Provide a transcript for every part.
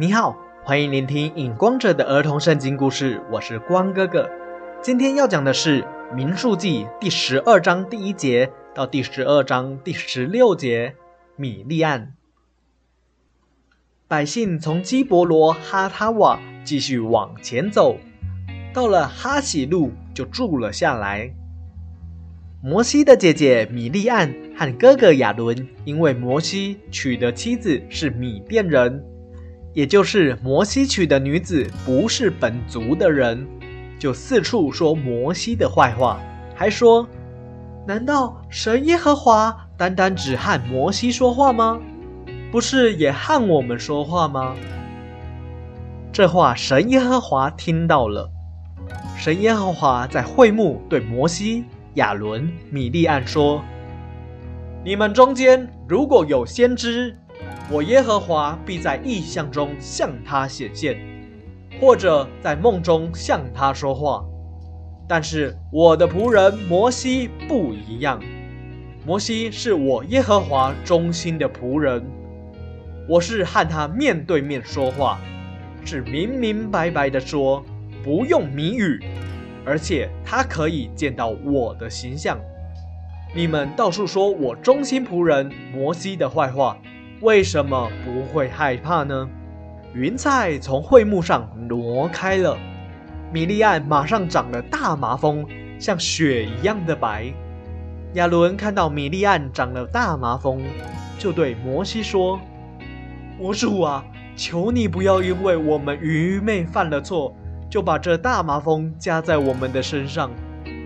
你好，欢迎聆听影光者的儿童圣经故事，我是光哥哥。今天要讲的是《民数记》第十二章第一节到第十二章第十六节。米利安百姓从基伯罗哈塔瓦继续往前走，到了哈喜路就住了下来。摩西的姐姐米利安和哥哥亚伦，因为摩西娶的妻子是米甸人，也就是摩西娶的女子不是本族的人，就四处说摩西的坏话，还说：“难道神耶和华单单只和摩西说话吗？不是也和我们说话吗？”这话神耶和华听到了，神耶和华在会幕对摩西。亚伦、米利暗说：“你们中间如果有先知，我耶和华必在异象中向他显现，或者在梦中向他说话。但是我的仆人摩西不一样，摩西是我耶和华忠心的仆人，我是和他面对面说话，是明明白白的说，不用谜语。”而且他可以见到我的形象。你们到处说我忠心仆人摩西的坏话，为什么不会害怕呢？云彩从会幕上挪开了，米利安马上长了大麻风，像雪一样的白。亚伦看到米利安长了大麻风，就对摩西说：“我主啊，求你不要因为我们愚昧犯了错。”就把这大麻风加在我们的身上，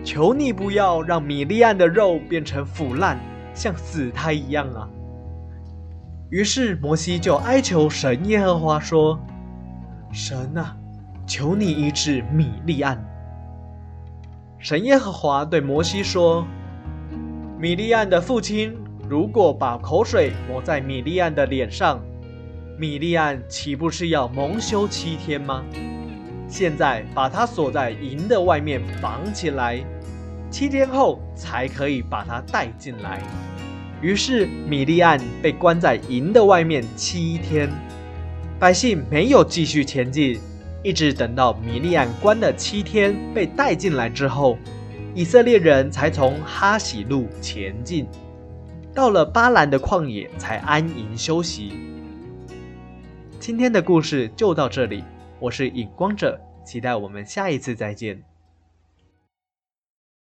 求你不要让米利安的肉变成腐烂，像死胎一样啊！于是摩西就哀求神耶和华说：“神啊，求你医治米利安。”神耶和华对摩西说：“米利安的父亲如果把口水抹在米利安的脸上，米利安岂不是要蒙羞七天吗？”现在把他锁在营的外面绑起来，七天后才可以把他带进来。于是米利安被关在营的外面七天，百姓没有继续前进，一直等到米利安关了七天被带进来之后，以色列人才从哈喜路前进，到了巴兰的旷野才安营休息。今天的故事就到这里。我是影光者，期待我们下一次再见。